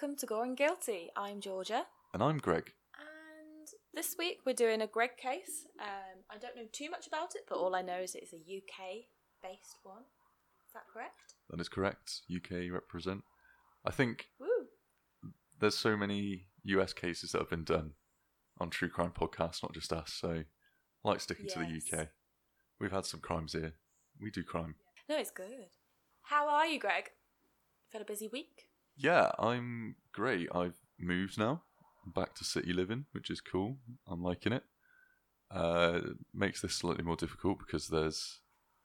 welcome to Gore and Guilty. I'm Georgia, And I'm Greg. and this week we're doing a Greg case. Um, I don't know too much about it, but all I know is it's a UK based one. Is that correct? That is correct. UK represent. I think Woo! there's so many US cases that have been done on true crime podcasts, not just us. So I like sticking to the UK. We've had some crimes here. We do crime. No, it's good. How are you, Greg? You've had a busy week. Yeah, I'm great. I've moved now. Back to city living, which is cool. I'm liking it. Uh, it makes this slightly more difficult because there's.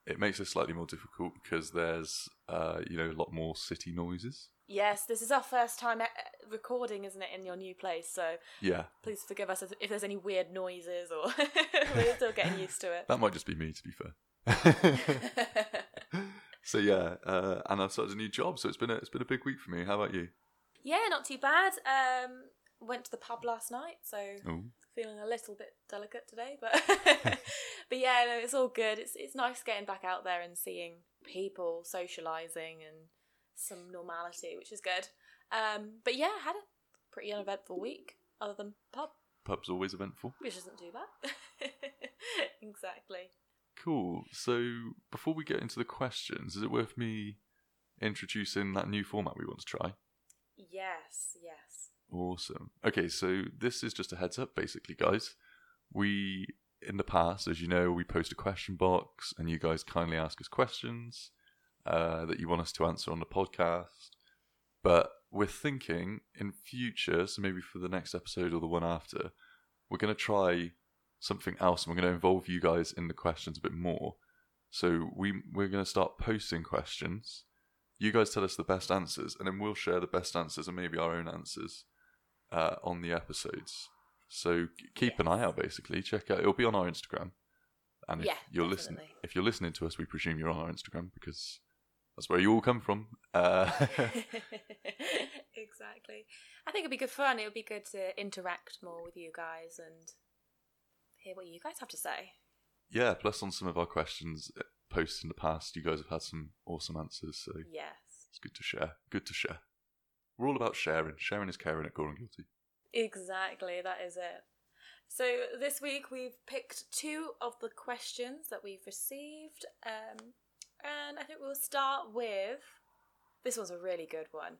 It makes it slightly more difficult because there's, uh, you know, a lot more city noises. Yes, this is our first time uh, recording, isn't it, in your new place? So Yeah, please forgive us if- if there's any weird noises or we're still getting used to it. that might just be me, to be fair. so yeah, uh, and I've started a new job, so it's been a, it's been a big week for me. How about you? yeah, not too bad. Um, went to the pub last night, so Oh, feeling a little bit delicate today, but but yeah, no, it's all good. It's it's nice getting back out there and seeing people socializing and some normality, which is good. Um, but yeah, had a pretty uneventful week, other than pub, pub's always eventful. which isn't too bad. exactly. Cool. So before we get into the questions, is it worth me introducing that new format we want to try? Yes, yes. Awesome. Okay, so this is just a heads up, basically, guys. We, in the past, as you know, we post a question box and you guys kindly ask us questions uh, that you want us to answer on the podcast. But we're thinking in future, so maybe for the next episode or the one after, we're going to try something else and we're going to involve you guys in the questions a bit more. So we, we're going to start posting questions. You guys tell us the best answers, and then we'll share the best answers and maybe our own answers uh, on the episodes. So keep an eye out. Basically, check out. It'll be on our Instagram, and if Yeah, you're listening, if you're listening to us, we presume you're on our Instagram because that's where you all come from. Uh, exactly. I think it'd be good fun. It would be good to interact more with you guys and hear what you guys have to say. yeah. Plus, on some of our questions uh, posts in the past, you guys have had some awesome answers. So Yes. it's good to share. Good to share. We're all about sharing. Sharing is caring at Gore and Guilty. Exactly, that is it. So this week we've picked two of the questions that we've received, um, and I think we'll start with this one's a really good one.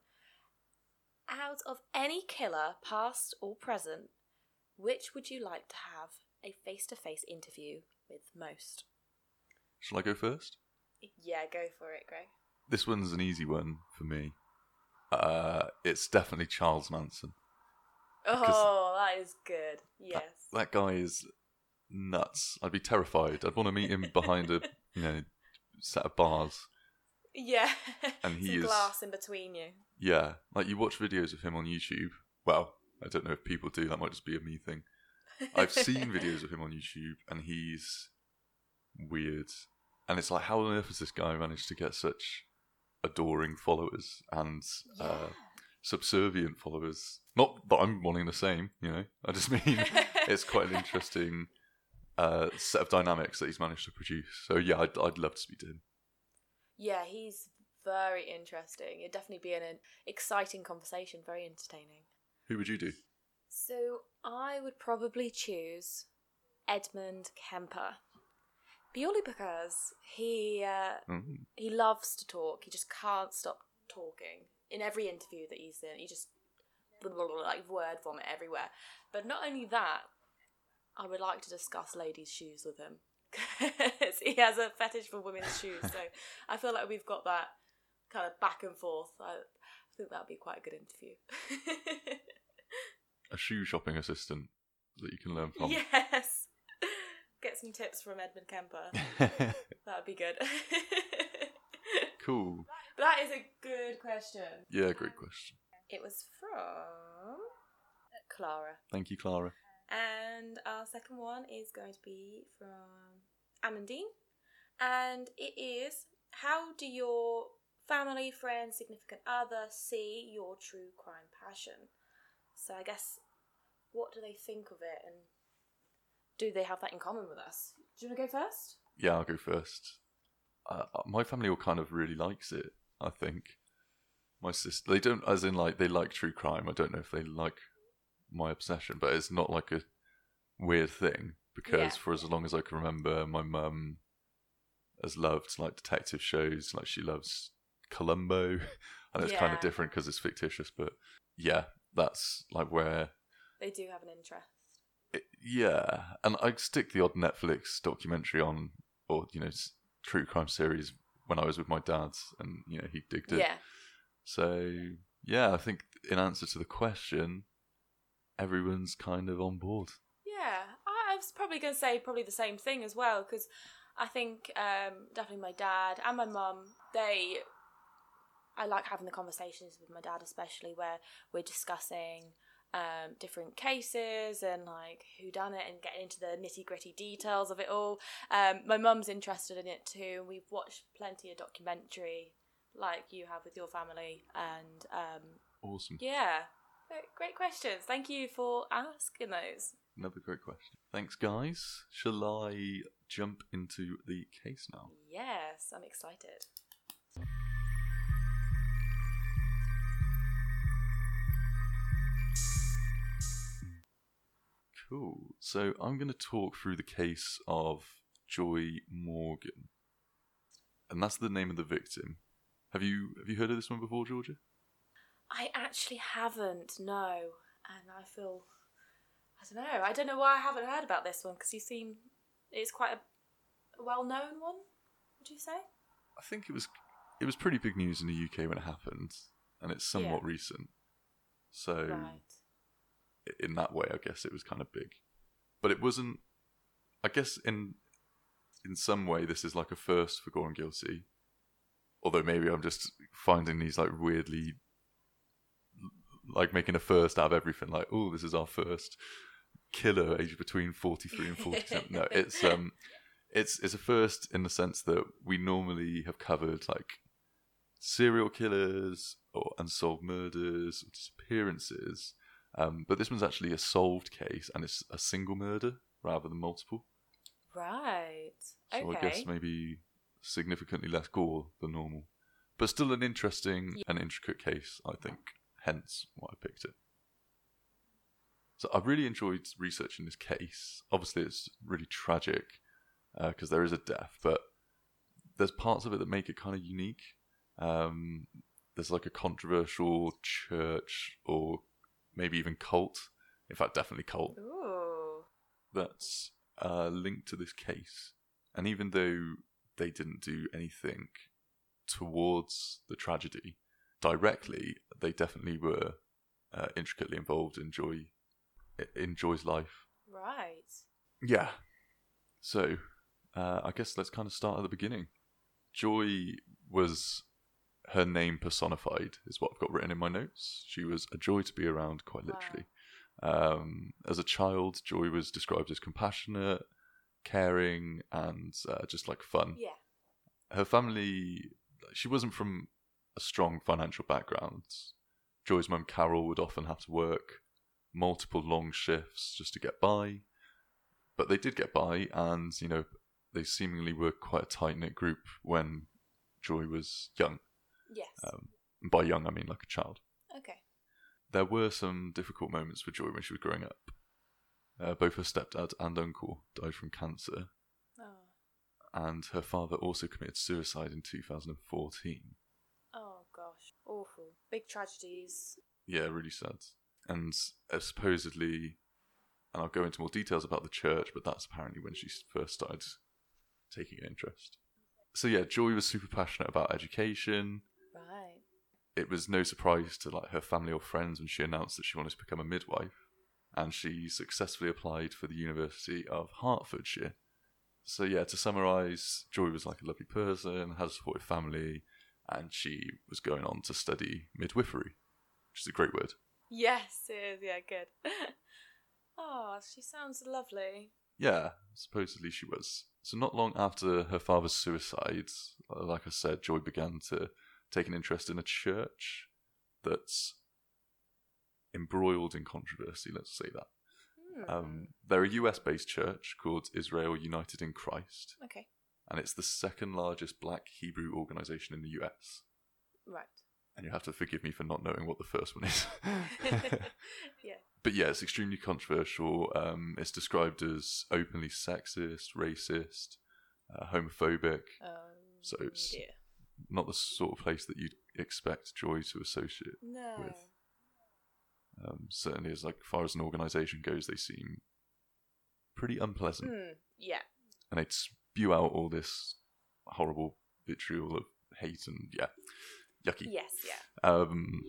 Out of any killer, past or present, which would you like to have a face-to-face interview with most? Shall I go first? Yeah, go for it, Greg. This one's an easy one for me. Uh, it's definitely Charles Manson. Oh, that is good. Yes. That guy is nuts. I'd be terrified. I'd want to meet him behind a you know set of bars. Yeah. And he Some is- glass in between you. Yeah, like you watch videos of him on YouTube. Well, I don't know if people do. That might just be a me thing. I've seen videos of him on YouTube, and he's weird. And it's like, how on earth has this guy managed to get such adoring followers and uh, subservient followers? Not that I'm wanting the same, you know. I just mean it's quite an interesting uh, set of dynamics that he's managed to produce. So yeah, I'd, I'd love to speak to him. Yeah, he's very interesting. It'd definitely be an, an exciting conversation, very entertaining. Who would you do? So I would probably choose Edmund Kemper. Purely because he uh, Mm. he loves to talk. He just can't stop talking. In every interview that he's in, he just blah, blah, blah, like word vomit everywhere. But not only that, I would like to discuss ladies' shoes with him. 'Cause he has a fetish for women's shoes, so I feel like we've got that kind of back and forth. I, I think that would be quite a good interview. A shoe shopping assistant that you can learn from. yes. Get some tips from Edmund Kemper. That would be good. cool. that is a good question. Yeah, great question. It was from Clara. Thank you, Clara. And our second one is going to be from Amandine. And it is How do your family, friends, significant other see your true crime passion? So I guess, what do they think of it and do they have that in common with us? Do you want to go first? Yeah, I'll go first. Uh, my family all kind of really likes it. I think my sister. They don't, as in like they like true crime. I don't know if they like my obsession, but it's not like a weird thing because Yeah. for as long as I can remember, my mum has loved like detective shows. Like she loves Columbo, and it's kind of different because it's fictitious. But yeah, that's like where They do have an interest. it, yeah, and I stick the odd Netflix documentary on, or you know, s- true crime series when I was with my dad, and you know he digged it. Yeah. So yeah, I think in answer to the question, everyone's kind of on board. Yeah, I I was probably going to say probably the same thing as well because I think um, definitely my dad and my mum they I like having the conversations with my dad especially where we're discussing um, different cases and like who done it and getting into the nitty gritty details of it all. Um, my mum's interested in it too, and we've watched plenty of documentary like you have with your family and um, Awesome. yeah. Great- Great questions. Thank you for asking those. Another great question. Thanks, guys. Shall I jump into the case now? Yes, I'm excited. Cool. So I'm going to talk through the case of Joy Morgan, and that's the name of the victim. Have you have you heard of this one before, Georgia? I actually haven't, no. And I feel. I don't know. I don't know why I haven't heard about this one because you seem. It's quite a, a well known one, would you say? I think it was it was pretty big news in the UK when it happened, and it's somewhat Yeah. recent. So Right. In that way, I guess it was kind of big, but it wasn't. I guess in in some way, this is like a first for Gone Guilty. Although maybe I'm just finding these like weirdly, like making a first out of everything. Like, oh, this is our first killer, aged between forty three and forty seven. no, it's um, it's it's a first in the sense that we normally have covered like serial killers or unsolved murders or disappearances. Um, but this one's actually a solved case and it's a single murder rather than multiple. Right. So okay. I guess maybe significantly less gore than normal. But still an interesting Yeah. and intricate case, I think. Hence why I picked it. So I've really enjoyed researching this case. Obviously, it's really tragic because there is a death, but there's parts of it that make it kind of unique. Um, there's like a controversial church or maybe even cult. In fact, definitely cult Ooh. that's uh, linked to this case. And even though they didn't do anything towards the tragedy directly, they definitely were uh, intricately involved in Joy in Joy's life. Right. Yeah. So, uh, I guess let's kind of start at the beginning. Joy was her name personified, is what I've got written in my notes. She was a joy to be around, quite Wow. literally. Um, as a child, Joy was described as compassionate, caring, and uh, just like fun. Yeah. Her family, she wasn't from a strong financial background. Joy's mum, Carol, would often have to work multiple long shifts just to get by. But they did get by, and, you know, they seemingly were quite a tight knit group when Joy was young. Yes. Um, and by young, I mean like a child okay. there were some difficult moments for Joy when she was growing up. Uh, both her stepdad and uncle died from cancer, Oh. and her father also committed suicide in 2014. Oh gosh. Awful. Big tragedies. Yeah, really sad. And uh, supposedly, and I'll go into more details about the church, but that's apparently when she first started taking an interest. So yeah, Joy was super passionate about education. It was no surprise to like her family or friends when she announced that she wanted to become a midwife, and she successfully applied for the University of Hertfordshire. So yeah, to summarise, Joy was like a lovely person, had a supportive family, and she was going on to study midwifery, which is a great word. Yes, it is. Yeah, good. oh, she sounds lovely. Yeah, supposedly she was. So not long after her father's suicide, uh, like I said, Joy began to take an interest in a church that's embroiled in controversy. Let's say that. Hmm. Um, they're a US-based church called Israel United in Christ, okay. and it's the second largest Black Hebrew organization in the US. Right. and you have to forgive me for not knowing what the first one is. yeah. But yeah, it's extremely controversial. Um, it's described as openly sexist, racist, uh, homophobic. Um, So it's- dear. Not the sort of place that you'd expect Joy to associate. No. with. Um, certainly, as like far as an organisation goes, they seem pretty unpleasant, Hmm, yeah. and they'd spew out all this horrible vitriol of hate and yeah, yucky. Yes, yeah. Um,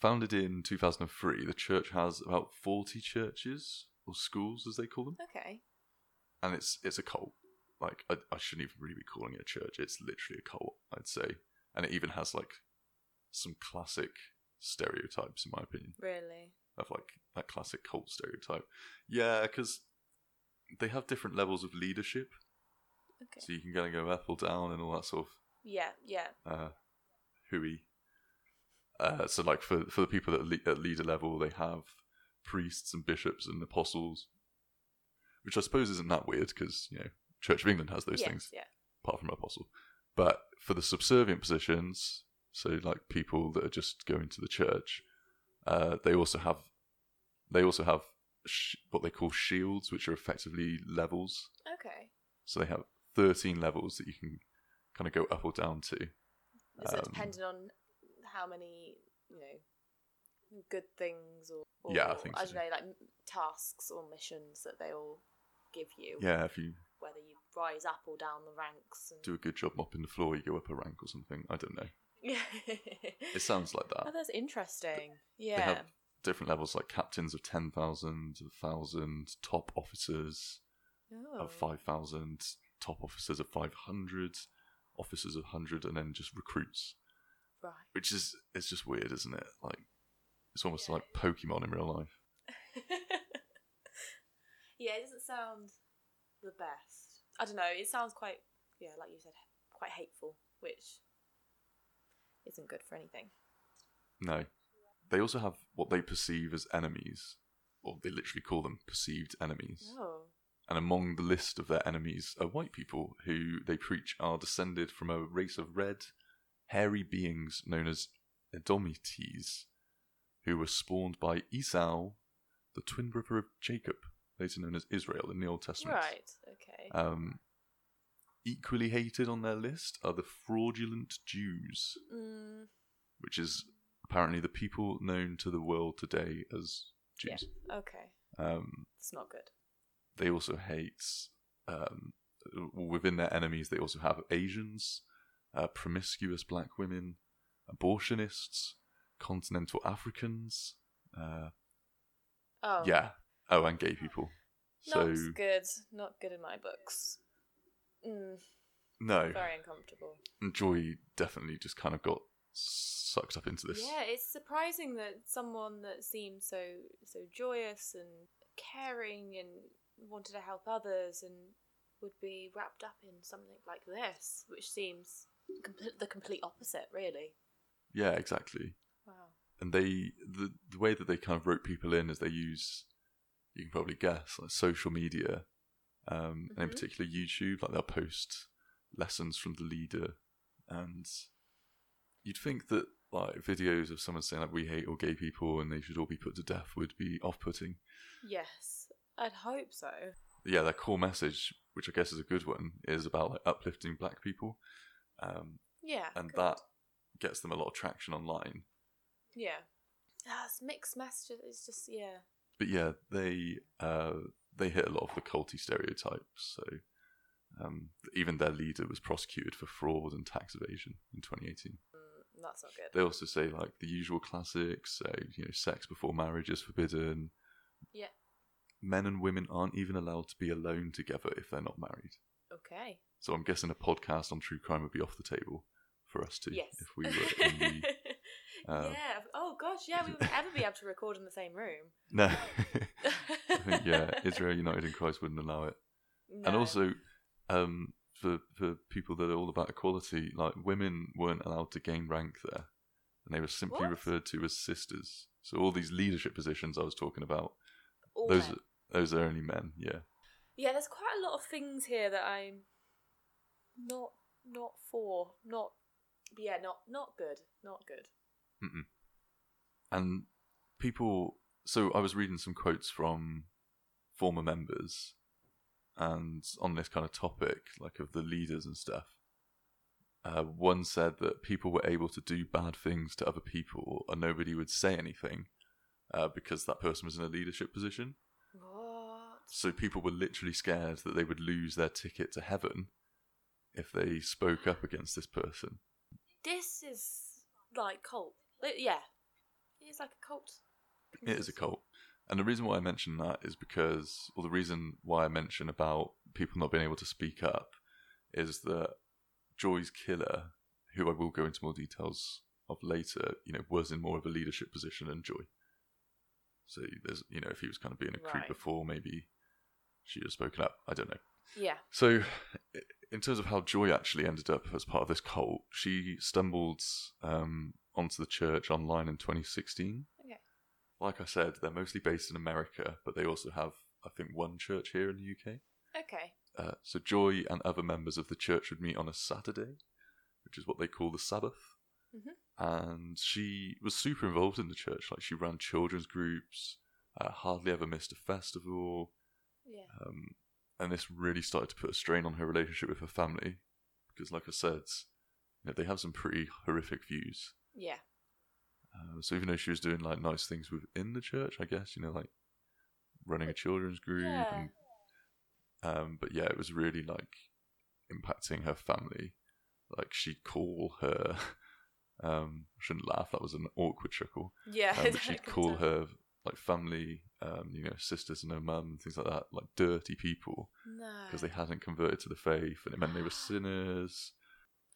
founded in 2003, the church has about 40 churches or schools, as they call them, Okay. and it's it's a cult. Like I, I shouldn't even really be calling it a church. It's literally a cult, I'd say, and it even has like some classic stereotypes, in my opinion, Really? of like that classic cult stereotype. Yeah, because they have different levels of leadership, Okay. so you can kind of go up or down and all that sort of Yeah, yeah. uh, hooey. Uh, so, like for for the people at, le- at leader level, they have priests and bishops and apostles, which I suppose isn't that weird because you know Church of England has those yes, things yeah. apart from apostle. But for the subservient positions, so like people that are just going to the church, uh, they also have they also have sh- what they call shields, which are effectively levels. Okay. So they have thirteen levels that you can kind of go up or down to. Is it Um, dependent on how many, you know, good things or, or Yeah, I think I so. don't know, like tasks or missions that they all give you, Yeah, if you whether you rise up or down the ranks. And... do a good job mopping the floor, you go up a rank or something. I don't know. Yeah. It sounds like that. oh, that's interesting. They Yeah. have different levels, like captains of ten thousand, thousand, 1,000, top officers oh. of five thousand, top officers of five hundred, officers of hundred, and then just recruits, Right. which is it's just weird, isn't it? Like it's almost Yeah. like Pokemon in real life. yeah, it doesn't sound the best. I don't know. It sounds quite, yeah, like you said, quite hateful, which isn't good for anything. No, they also have what they perceive as enemies, or they literally call them perceived enemies. Oh. and among the list of their enemies are white people who they preach are descended from a race of red, hairy beings known as Edomites, who were spawned by Esau, the twin brother of Jacob, later known as Israel in the Old Testament. Right. Okay. Um, equally hated on their list are the fraudulent Jews, mm, which is apparently the people known to the world today as yeah. Jews. Okay. Um, It's not good. they also hate um, within their enemies they also have asians uh, promiscuous black women abortionists continental africans uh, Oh. yeah oh and gay people Not good. Not good in my books. Mm, no very uncomfortable. joy definitely just kind of got sucked up into this Yeah, it's surprising that someone that seemed so so joyous and caring and wanted to help others and would be wrapped up in something like this, which seems complete, the complete opposite, really. yeah exactly Wow. and they the, the way that they kind of rope people in is they use you can probably guess like social media um, and in Mhm. particular youtube like they'll post lessons from the leader and you'd think that like videos of someone saying like we hate all gay people and they should all be put to death would be off-putting Yes, I'd hope so. yeah their core message which i guess is a good one is about like uplifting black people um, Yeah. and good. that gets them a lot of traction online Yeah. Ah, it's mixed messages. It's just yeah. But yeah, they uh, they hit a lot of the culty stereotypes. So um, even their leader was prosecuted for fraud and tax evasion in 2018. Mm, that's not good. They also say like the usual classics, so you know, sex before marriage is forbidden. Yeah. Men and women aren't even allowed to be alone together if they're not married. Okay. So I'm guessing a podcast on true crime would be off the table for us too Yes. if we were in the uh, yeah. Gosh, yeah. We would ever be able to record in the same room. no. I think yeah, Israel United in Christ wouldn't allow it. and also um, for for people that are all about equality, like women weren't allowed to gain rank there, and they were simply What? referred to as sisters. So all these leadership positions I was talking about, All those men. those are only men. Yeah, Yeah, there's quite a lot of things here that I'm not not for, not yeah, not not good, not good. Mm-mm. And people, so I was reading some quotes from former members, and on this kind of topic, like of the leaders and stuff. Uh, one said that people were able to do bad things to other people, and nobody would say anything uh, because that person was in a leadership position. What? So people were literally scared that they would lose their ticket to heaven if they spoke up against this person. This is like cult. Like, Yeah, it's like a cult. It is a cult. And the reason why I mention that is because, or the reason why I mention about people not being able to speak up is that Joy's killer, who I will go into more details of later, you know, was in more of a leadership position than Joy. So there's, you know, if he was kind of being a creep Right. before, maybe she would have spoken up. I don't know. Yeah. So, in terms of how Joy actually ended up as part of this cult, she stumbled um, onto the church online in 2016. Okay. Like I said, they're mostly based in America, but they also have, I think, one church here in the UK. Okay. Uh, so Joy and other members of the church would meet on a Saturday, which is what they call the Sabbath. Mhm. And she was super involved in the church. Like she ran children's groups, uh, hardly ever missed a festival. Yeah. Um, and this really started to put a strain on her relationship with her family because, like I said, you know, they have some pretty horrific views. Yeah. Uh, so even though she was doing like nice things within the church, I guess you know, like running a children's group, Yeah. and um, but yeah, it was really like impacting her family. Like she'd call her, um, I shouldn't laugh. That was an awkward chuckle. Yeah. Um, she'd call her like family, um, you know, sisters and her mum and things like that, like dirty people No. because they hadn't converted to the faith, and it meant they were sinners.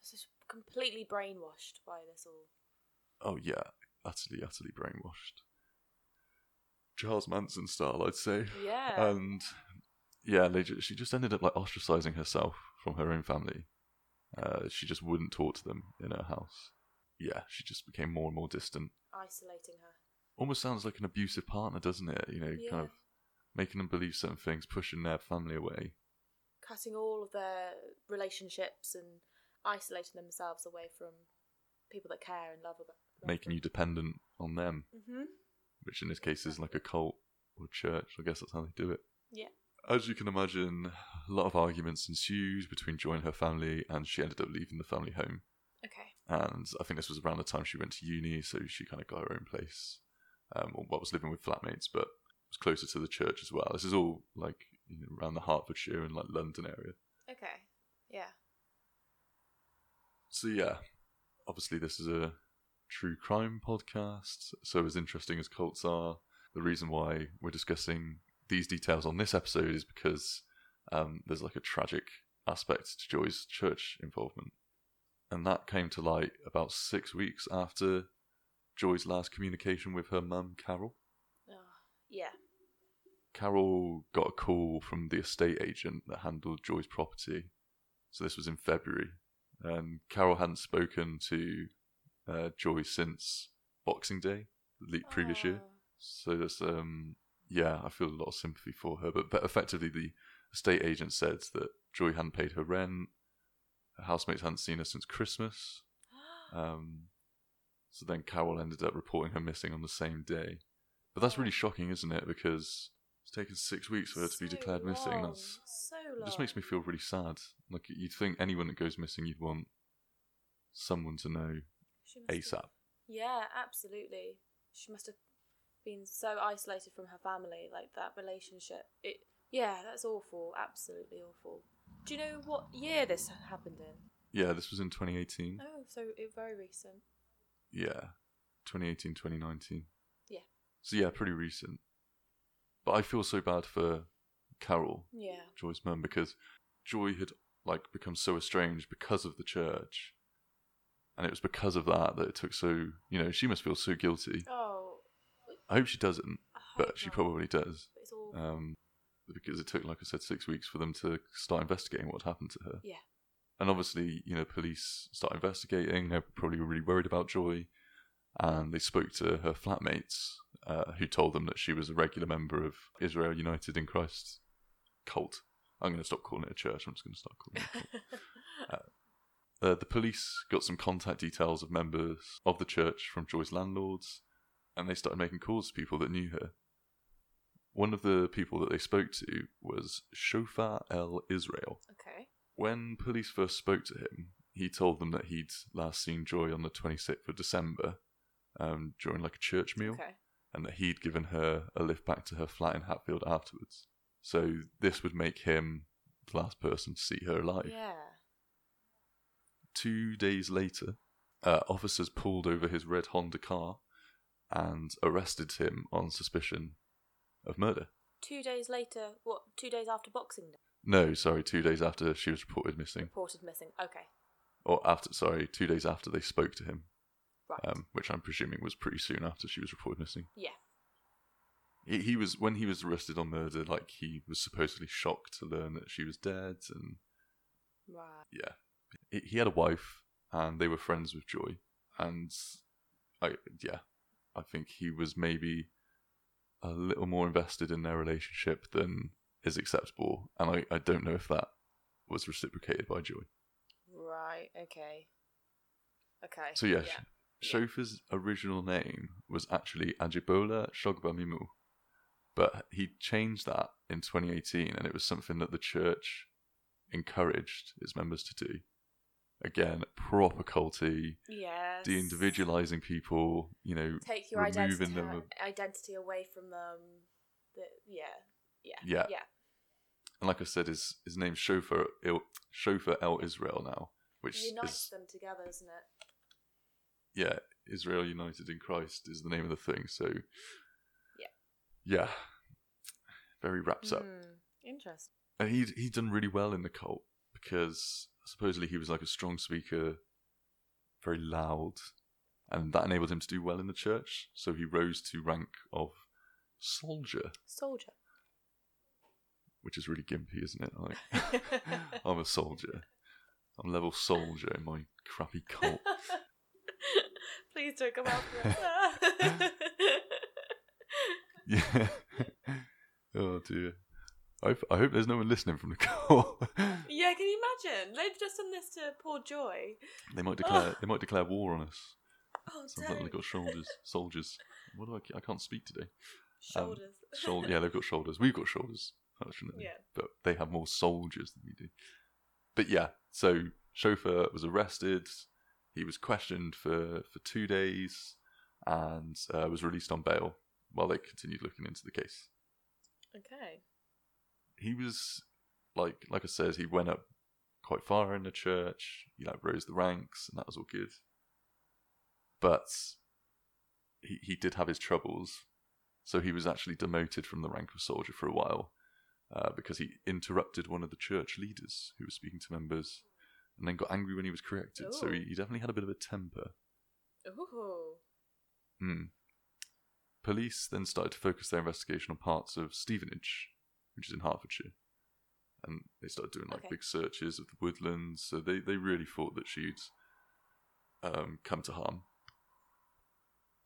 This is completely brainwashed by this all. Oh yeah, utterly, utterly brainwashed. Charles Manson style, I'd say. Yeah. And yeah, they ju- she just ended up like ostracizing herself from her own family. Uh, she just wouldn't talk to them in her house. Yeah, she just became more and more distant. Isolating her. Almost sounds like an abusive partner, doesn't it? You know, Yeah. kind of making them believe certain things, pushing their family away. Cutting all of their relationships and isolating themselves away from people that care and love about. making you dependent on them, hmm which in this case is like a cult or church. I guess that's how they do it. Yeah. As you can imagine, a lot of arguments ensued between Joy and her family, and she ended up leaving the family home. Okay. And I think this was around the time she went to uni, so she kind of got her own place. Um, or what was living with flatmates, but it was closer to the church as well. This is all like you know, around the Hertfordshire and like London area. Okay. Yeah. So yeah, obviously this is a true crime podcast. So as interesting as cults are, the reason why we're discussing these details on this episode is because um, there's like a tragic aspect to Joy's church involvement, and that came to light about six weeks after Joy's last communication with her mum, Carol. Oh, yeah. Carol got a call from the estate agent that handled Joy's property. So this was in February. And Carol hadn't spoken to uh, Joy since Boxing Day, the previous year. Oh, So that's, um, yeah, I feel a lot of sympathy for her. But, but effectively, the estate agent said that Joy hadn't paid her rent, her housemates hadn't seen her since Christmas. Um, so then Carol ended up reporting her missing on the same day. But that's really shocking, isn't it? Because it's taken six weeks for her to be So declared missing. That's so it just makes me feel really sad. Like you'd think anyone that goes missing, you'd want someone to know She must have- ASAP. Yeah, absolutely. She must have been so isolated from her family, like that relationship. It. Yeah, that's awful. Absolutely awful. Do you know what year this happened in? Yeah, this was in 2018. Oh, so it very recent. Yeah, 2018, 2019. Yeah. So yeah, pretty recent. But I feel so bad for Carol, Yeah. Joy's mum, because Joy had like become so estranged because of the church, and it was because of that that it took so. You know, she must feel so guilty. Oh. I hope she doesn't, hope but she not, probably does. but It's all. Um, because it took, like I said, six weeks for them to start investigating what happened to her. yeah. And obviously, you know, police start investigating. They're probably really worried about Joy. And they spoke to her flatmates, uh, who told them that she was a regular member of Israel United in Christ cult. I'm going to stop calling it a church. I'm just going to start calling it a cult. uh, the police got some contact details of members of the church from Joy's landlords, and they started making calls to people that knew her. One of the people that they spoke to was Shofar El Israel. Okay. When police first spoke to him, he told them that he'd last seen Joy on the 26th of December um, during like a church meal, Okay. and that he'd given her a lift back to her flat in Hatfield afterwards. So this would make him the last person to see her alive. Yeah. Two days later, uh, officers pulled over his red Honda car and arrested him on suspicion of murder. Two days later, what? Two days after Boxing Day, No, sorry, two days after she was reported missing. reported missing. Okay. Or after, sorry, two days after they spoke to him, Right. um, which I'm presuming was pretty soon after she was reported missing. yeah. He, he was, when he was arrested on murder, like, he was supposedly shocked to learn that she was dead, and Right. yeah. He, he had a wife, and they were friends with Joy, and I, yeah, I think he was maybe a little more invested in their relationship than is acceptable, and I, I don't know if that was reciprocated by Joy. Right. Okay. Okay. So yeah, yeah. Sh- Shofar's original name was actually Ajibola Shogbamimu, but he changed that in 2018, and it was something that the church encouraged its members to do. Again, proper culty, Yes. de-individualizing people, you know, Take your removing identity, them. identity away from them. The, yeah. Yeah. Yeah. Yeah. And like I said, his his name's Shofar Il, Shofar El Israel now, which Unites is them together, isn't it? yeah, Israel United in Christ is the name of the thing. So Yeah. yeah, very wraps up. Hmm, Interesting. And he'd he'd done really well in the cult because supposedly he was like a strong speaker, very loud, and that enabled him to do well in the church. So he rose to rank of soldier, Soldier. Which is really gimpy, isn't it? Like I'm a soldier. I'm level soldier in my crappy cult. Please don't come after us. Yeah. oh dear. I, hope- I hope there's no one listening from the cult. yeah, can you imagine? They've just done this to poor Joy. they might declare they might declare war on us. Oh, like they've got shoulders, soldiers. What do I? I can't speak today. um, Shoulders. Shoulder, yeah, they've got shoulders. We've got shoulders, fortunately. Yeah. But they have more soldiers than we do. But yeah, so Shofar was arrested. He was questioned for for two days and uh, was released on bail while they continued looking into the case. Okay. He was like like I said, he went up quite far in the church. He like rose the ranks, and that was all good. But he he did have his troubles, so he was actually demoted from the rank of soldier for a while uh, because he interrupted one of the church leaders who was speaking to members, and then got angry when he was corrected. So he, he definitely had a bit of a temper. Ooh. Hmm. Police then started to focus their investigation on parts of Stevenage, which is in Hertfordshire. And they started doing like Okay. big searches of the woodlands. So they, they really thought that she'd um, come to harm.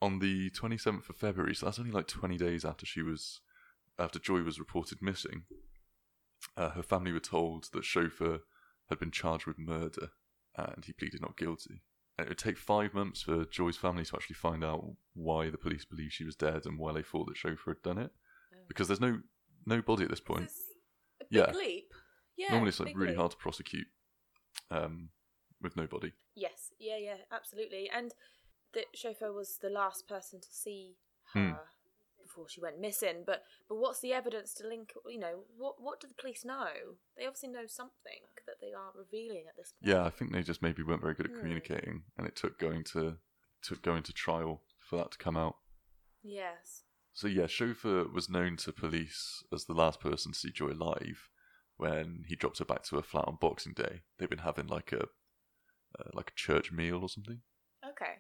On the 27th of February, so that's only like 20 days after she was, after Joy was reported missing, uh, her family were told that Shofar had been charged with murder and he pleaded not guilty. And it would take five months for Joy's family to actually find out why the police believed she was dead and why they thought that Shofar had done it. Oh. Because there's no no body at this point. This a big Yeah. leap. Yeah. Normally it's like really leap. hard to prosecute um, with no body. Yes. Yeah. Yeah. Absolutely. And the Shofar was the last person to see Hmm. her before she went missing. But but what's the evidence to link? You know, what what do the police know? They obviously know something that they aren't revealing at this point. Yeah, I think they just maybe weren't very good at Hmm. communicating, and it took going to took going to trial for that to come out. Yes. So yeah, Shofar was known to police as the last person to see Joy alive when he dropped her back to her flat on Boxing Day. They've been having like a uh, like a church meal or something. Okay.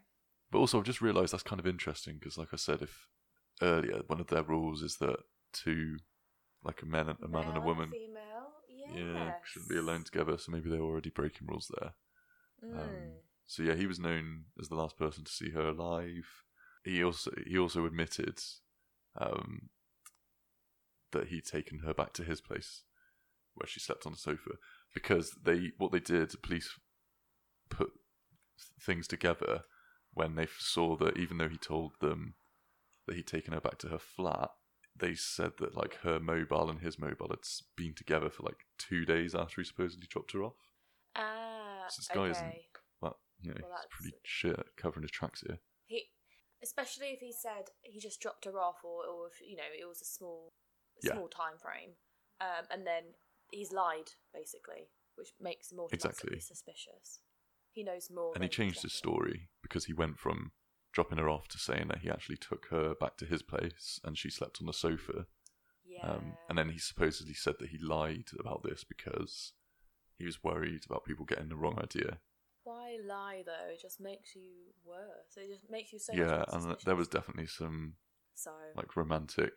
But also, I've just realised that's kind of interesting because, like I said, if earlier one of their rules is that two, like a man, and a man and a woman, Female. Yes. yeah, shouldn't be alone together. So maybe they're already breaking rules there. Mm. Um, so yeah, he was known as the last person to see her alive. He also he also admitted um, that he'd taken her back to his place where she slept on a sofa because they what they did the police put things together when they saw that even though he told them that he'd taken her back to her flat, they said that like her mobile and his mobile had been together for like two days after he supposedly dropped her off. Ah, So this guy isn't- okay. But you know, Well, that's- pretty shit covering his tracks here. He, especially if he said he just dropped her off, or, or if you know it was a small, Yeah. small time frame, um, and then he's lied basically, which makes him automatically Exactly. suspicious. He knows more. and he changed his story because he went from dropping her off to saying that he actually took her back to his place and she slept on the sofa. Yeah. Um, and then he supposedly said that he lied about this because he was worried about people getting the wrong idea. Why lie though? It just makes you worse. It just makes you so. yeah, and suspicious. there was definitely some So like romantic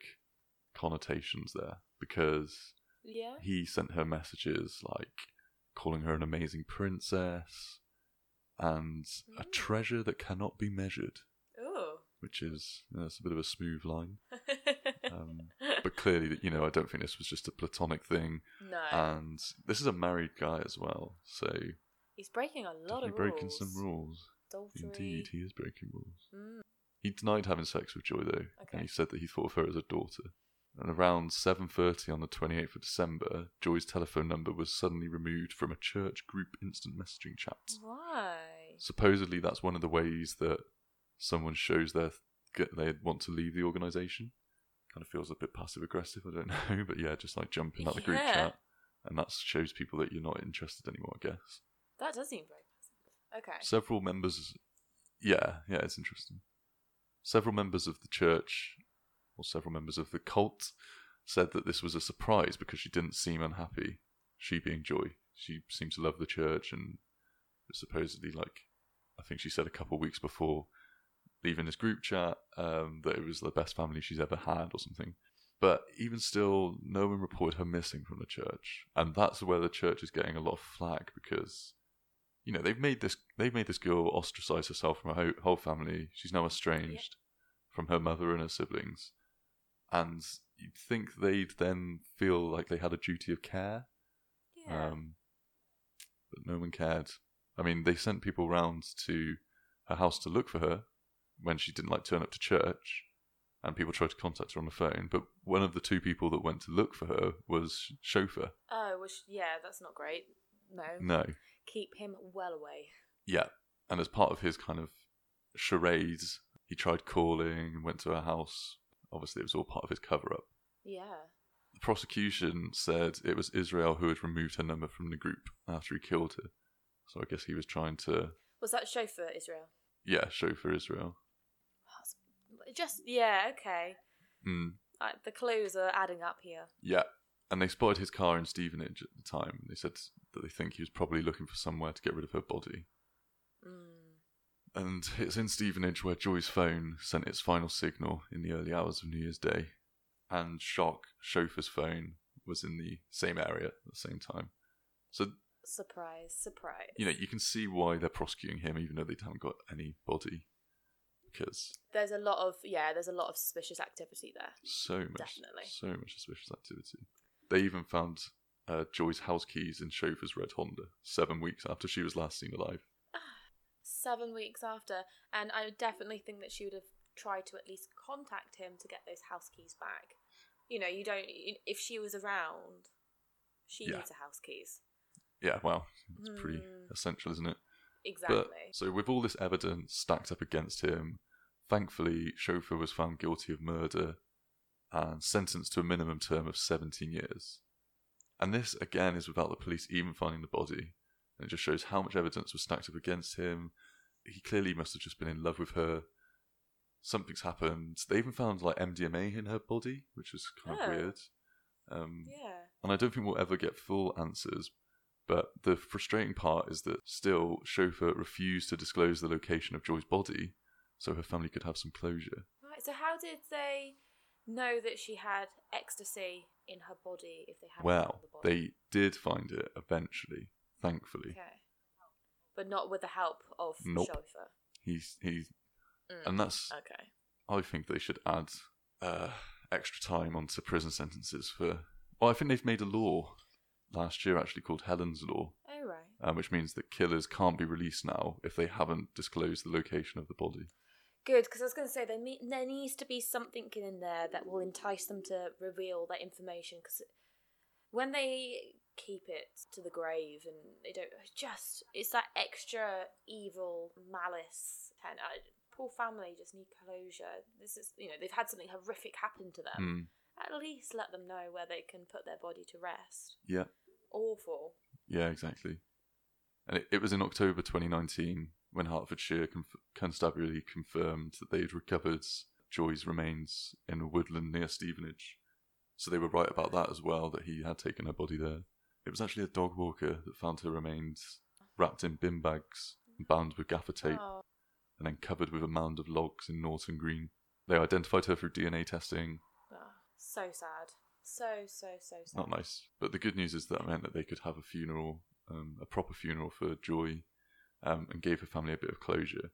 connotations there because yeah. he sent her messages like calling her an amazing princess and a Mm. treasure that cannot be measured, Oh. which is you know, it's a bit of a smooth line. Um, but clearly, you know, I don't think this was just a platonic thing. no, And this is a married guy as well, so he's breaking a lot of breaking some rules. Adultery. Indeed, he is breaking rules. Mm. He denied having sex with Joy though, Okay. and he said that he thought of her as a daughter. And around 7:30 on the 28th of December, Joy's telephone number was suddenly removed from a church group instant messaging chat. Why? Supposedly, that's one of the ways that someone shows their they want to leave the organization. Kind of feels a bit passive aggressive. I don't know, but yeah, just like jumping out the group Yeah. chat, and that shows people that you're not interested anymore. I guess That does seem very passive. Okay. several members. Yeah, yeah, it's interesting. Several members of the church, or several members of the cult, said that this was a surprise because she didn't seem unhappy. She being Joy, she seemed to love the church, and supposedly, like, I think she said a couple of weeks before leaving this group chat um, that it was the best family she's ever had, or something. But even still, no one reported her missing from the church, and that's where the church is getting a lot of flack because you know they've made this they've made this girl ostracize herself from her whole, family. She's now estranged from her mother and her siblings, and you'd think they'd then feel like they had a duty of care, Yeah. um, but no one cared. I mean, they sent people round to her house to look for her when she didn't like turn up to church, and people tried to contact her on the phone. But one of the two people that went to look for her was Shofar. oh, which yeah, that's not great. No. No, Keep him well away. Yeah, and as part of his kind of charades, he tried calling, and went to her house. Obviously, it was all part of his cover up. Yeah. The prosecution said it was Israel who had removed her number from the group after he killed her. So I guess he was trying to, Was that Shofar Israel? yeah, Shofar Israel. Just yeah, okay. Mm, the clues are adding up here. yeah, and they spotted his car in Stevenage at the time. They said that they think he was probably looking for somewhere to get rid of her body. Mm. And it's in Stevenage where Joy's phone sent its final signal in the early hours of New Year's Day. And Shock, Shofar's phone, was in the same area at the same time. So, Surprise, surprise. you know, you can see why they're prosecuting him even though they haven't got any body. Because there's a lot of yeah, there's a lot of suspicious activity there. so much, Definitely. so much suspicious activity. They even found uh, Joy's house keys in Shofar's red Honda seven weeks after she was last seen alive. Seven weeks after, and I definitely think that she would have tried to at least contact him to get those house keys back. You know, you don't. If she was around, she Yeah. needs a house keys. Yeah, well, it's pretty Hmm. essential, isn't it? Exactly. But so with all this evidence stacked up against him, thankfully Shofar was found guilty of murder and sentenced to a minimum term of 17 years. And this again is without the police even finding the body. And it just shows how much evidence was stacked up against him. He clearly must have just been in love with her. Something's happened. They even found like MDMA in her body, which was kind of Oh. weird. Um, yeah. and I don't think we'll ever get full answers. But the frustrating part is that still, Shofar refused to disclose the location of Joy's body so her family could have some closure. Right. So how did they know that she had ecstasy in her body if they hadn't Well, the body? they did find it eventually, thankfully. Okay. But not with the help of Nope. Shofar. He's he's, Mm. and that's. Okay. I think they should add uh, extra time onto prison sentences for. Well, I think they've made a law last year actually called Helen's Law, Oh right. um, which means that killers can't be released now if they haven't disclosed the location of the body. Good, because I was going to say there, there needs to be something in there that will entice them to reveal that information. Because when they keep it to the grave and they don't just it's that extra evil malice and uh, poor family just need closure this is you know they've had something horrific happen to them Mm, at least let them know where they can put their body to rest yeah, awful yeah, exactly. And it, it was in October 2019 when Hertfordshire conf- Constabulary confirmed that they'd recovered Joy's remains in a woodland near Stevenage. So they were right about that as well, that he had taken her body there. It was actually a dog walker that found her remains wrapped in bin bags, bound with gaffer tape, oh, and then covered with a mound of logs in Norton Green. They identified her through DNA testing. oh, so sad so so so sad Not nice. But the good news is that meant that they could have a funeral, um, a proper funeral for Joy, um, and gave her family a bit of closure.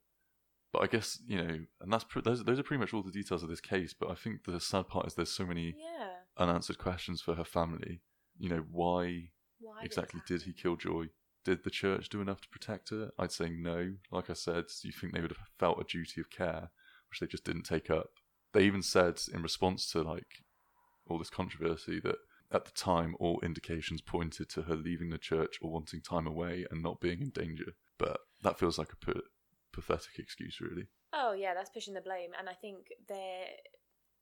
But I guess you know, and that's pr- those those are pretty much all the details of this case. But I think the sad part is there's so many yeah unanswered questions for her family. You know, why why exactly did, did he kill Joy? Did the church do enough to protect her? I'd say no. Like I said, do you think they would have felt a duty of care, which they just didn't take up. They even said in response to like all this controversy that at the time all indications pointed to her leaving the church or wanting time away and not being in danger. But that feels like a pathetic excuse, really. Oh yeah, that's pushing the blame, and I think there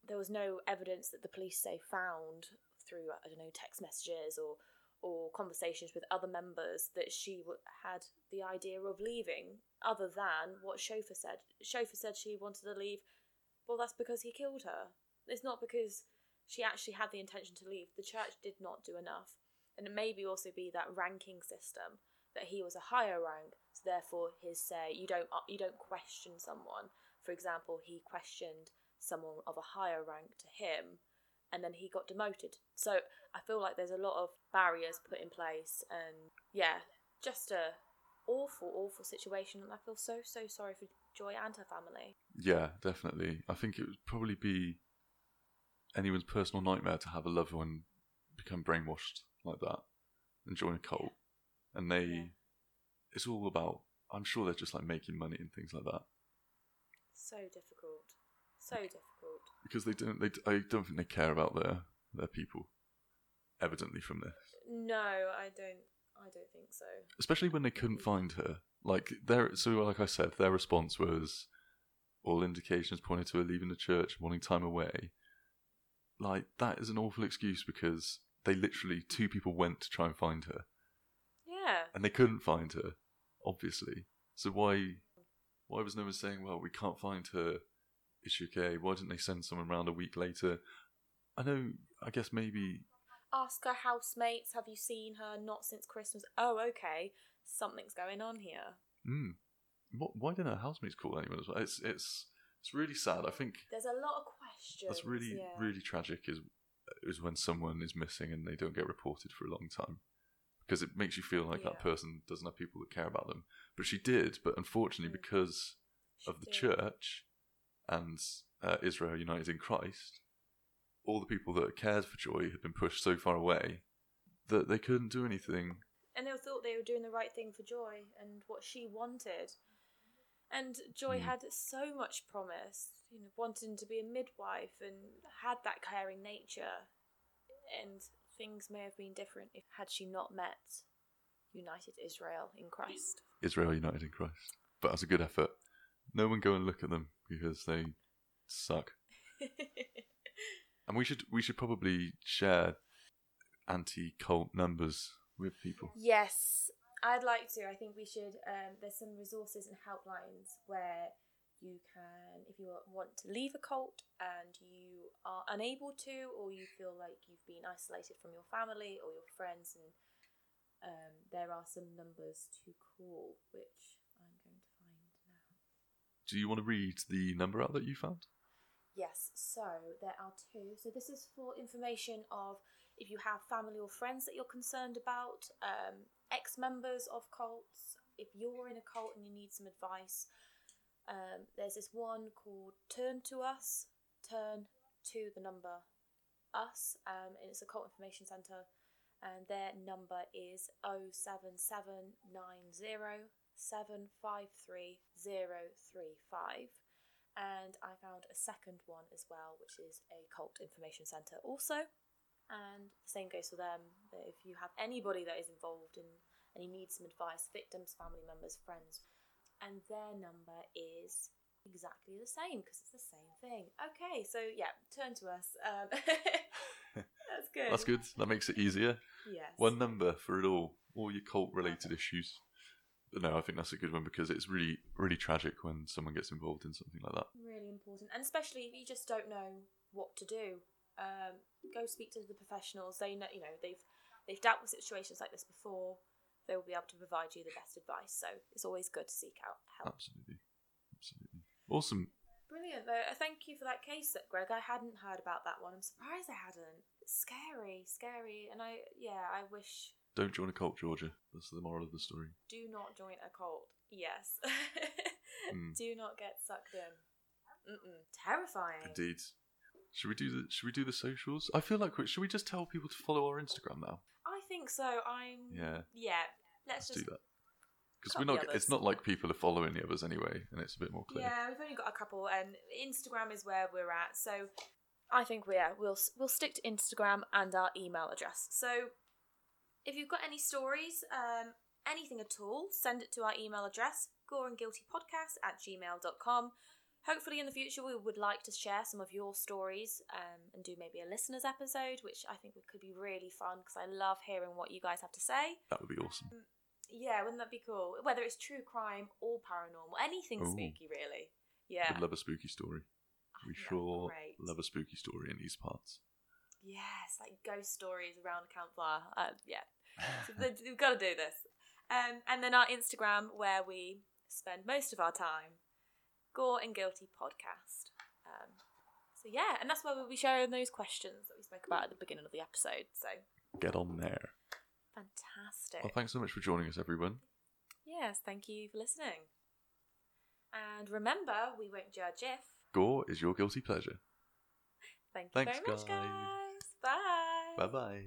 there was no evidence that the police say found through I don't know text messages or or conversations with other members that she w- had the idea of leaving, other than what Shofar said. Shofar said she wanted to leave. Well, that's because he killed her. It's not because she actually had the intention to leave. The church did not do enough, and it maybe also be that ranking system that he was a higher rank, so therefore his say you don't uh, you don't question someone. For example, he questioned someone of a higher rank to him, and then he got demoted. So I feel like there's a lot of barriers put in place, and yeah, just a awful, awful situation. And I feel so so sorry for Joy and her family. Yeah, definitely. I think it would probably be anyone's personal nightmare to have a loved one become brainwashed like that and join a cult. And they, Yeah. it's all about, I'm sure they're just like making money and things like that. So difficult, so difficult. Because they don't, they, I don't think they care about their, their people, evidently from this. No, I don't. I don't think so. Especially when they couldn't find her. Like, their, so like I said, their response was all indications pointed to her leaving the church, wanting time away. Like, that is an awful excuse because they literally, two people went to try and find her. Yeah. and they couldn't find her, obviously. So why why was no one saying, well, we can't find her? Is she okay? Why didn't they send someone around a week later? I know. I guess maybe Ask her housemates, have you seen her? Not since Christmas. Oh, okay. Something's going on here. Hmm. What, why didn't her housemates call anyone? as well? It's it's it's really sad. I think There's a lot of questions. that's really yeah. really tragic. Is is when someone is missing and they don't get reported for a long time because it makes you feel like that Yeah. person doesn't have people that care about them. But she did. But unfortunately, Mm. because of the church and uh, Israel United in Christ, all the people that cared for Joy had been pushed so far away that they couldn't do anything. And they thought they were doing the right thing for Joy and what she wanted. And Joy Mm. had so much promise, you know, wanting to be a midwife and had that caring nature. And things may have been different if had she not met United Israel in Christ. Israel United in Christ. But that's a good effort. No one go and look at them because they suck. And we should we should probably share anti cult numbers with people. Yes, I'd like to. I think we should. Um, there's some resources and helplines where you can, if you want to leave a cult and you are unable to, or you feel like you've been isolated from your family or your friends, and um, there are some numbers to call, which I'm going to find now. Do you want to read the number out that you found? Yes, so there are two. So this is for information of if you have family or friends that you're concerned about, um, ex members of cults, if you're in a cult and you need some advice. Um, there's this one called Turn to Us, Turn to the number Us, um, and it's a cult information centre. and their number is 07790 753 And I found a second one as well, which is a cult information centre also. And the same goes for them. That if you have anybody that is involved in and you need some advice, victims, family members, friends, and their number is exactly the same because it's the same thing. Okay, so yeah, turn to us. Um, that's good. That's good. That makes it easier. Yes. One number for it all, all your cult related issues. But no, I think that's a good one because it's really, really tragic when someone gets involved in something like that. Really important, and especially if you just don't know what to do, um, go speak to the professionals. They know, you know, they've they've dealt with situations like this before. They will be able to provide you the best advice. So it's always good to seek out help. Absolutely. Absolutely. Awesome. Brilliant, though. Uh, Thank you for that case, Greg. I hadn't heard about that one. I'm surprised I hadn't. It's scary, scary, and I, yeah, I wish. Don't join a cult, Georgia. That's the moral of the story. Do not join a cult. Yes. Mm. Do not get sucked in. Mm-mm. Terrifying. Indeed. Should we do the Should we do the socials? I feel like we, should we just tell people to follow our Instagram now? I think so. I'm. Yeah. Yeah. Let's, Let's just do that because we're not. It's not like people are following the others anyway, and it's a bit more clear. Yeah, we've only got a couple, and Instagram is where we're at. So I think we are. we'll we'll stick to Instagram and our email address. So if you've got any stories, um, anything at all, send it to our email address, goreandguiltypodcast at gmail.com. Hopefully, in the future, we would like to share some of your stories um, and do maybe a listeners episode, which I think could be really fun because I love hearing what you guys have to say. That would be awesome. Yeah, wouldn't that be cool? Whether it's true crime or paranormal, anything Ooh. spooky, really. Yeah. Would love a spooky story. We that'd be sure love a spooky story in these parts. Yes, like ghost stories around a campfire. Uh, yeah, so we've got to do this. Um, and then our Instagram, where we spend most of our time, Gore and Guilty Podcast. Um, so yeah, and that's where we'll be sharing those questions that we spoke about at the beginning of the episode. So Get on there. fantastic. Well, thanks so much for joining us, everyone. Yes, thank you for listening. And remember, we won't judge if. Gore is your guilty pleasure. Thank you Thanks, very much, guys. guys. Bye. Bye bye.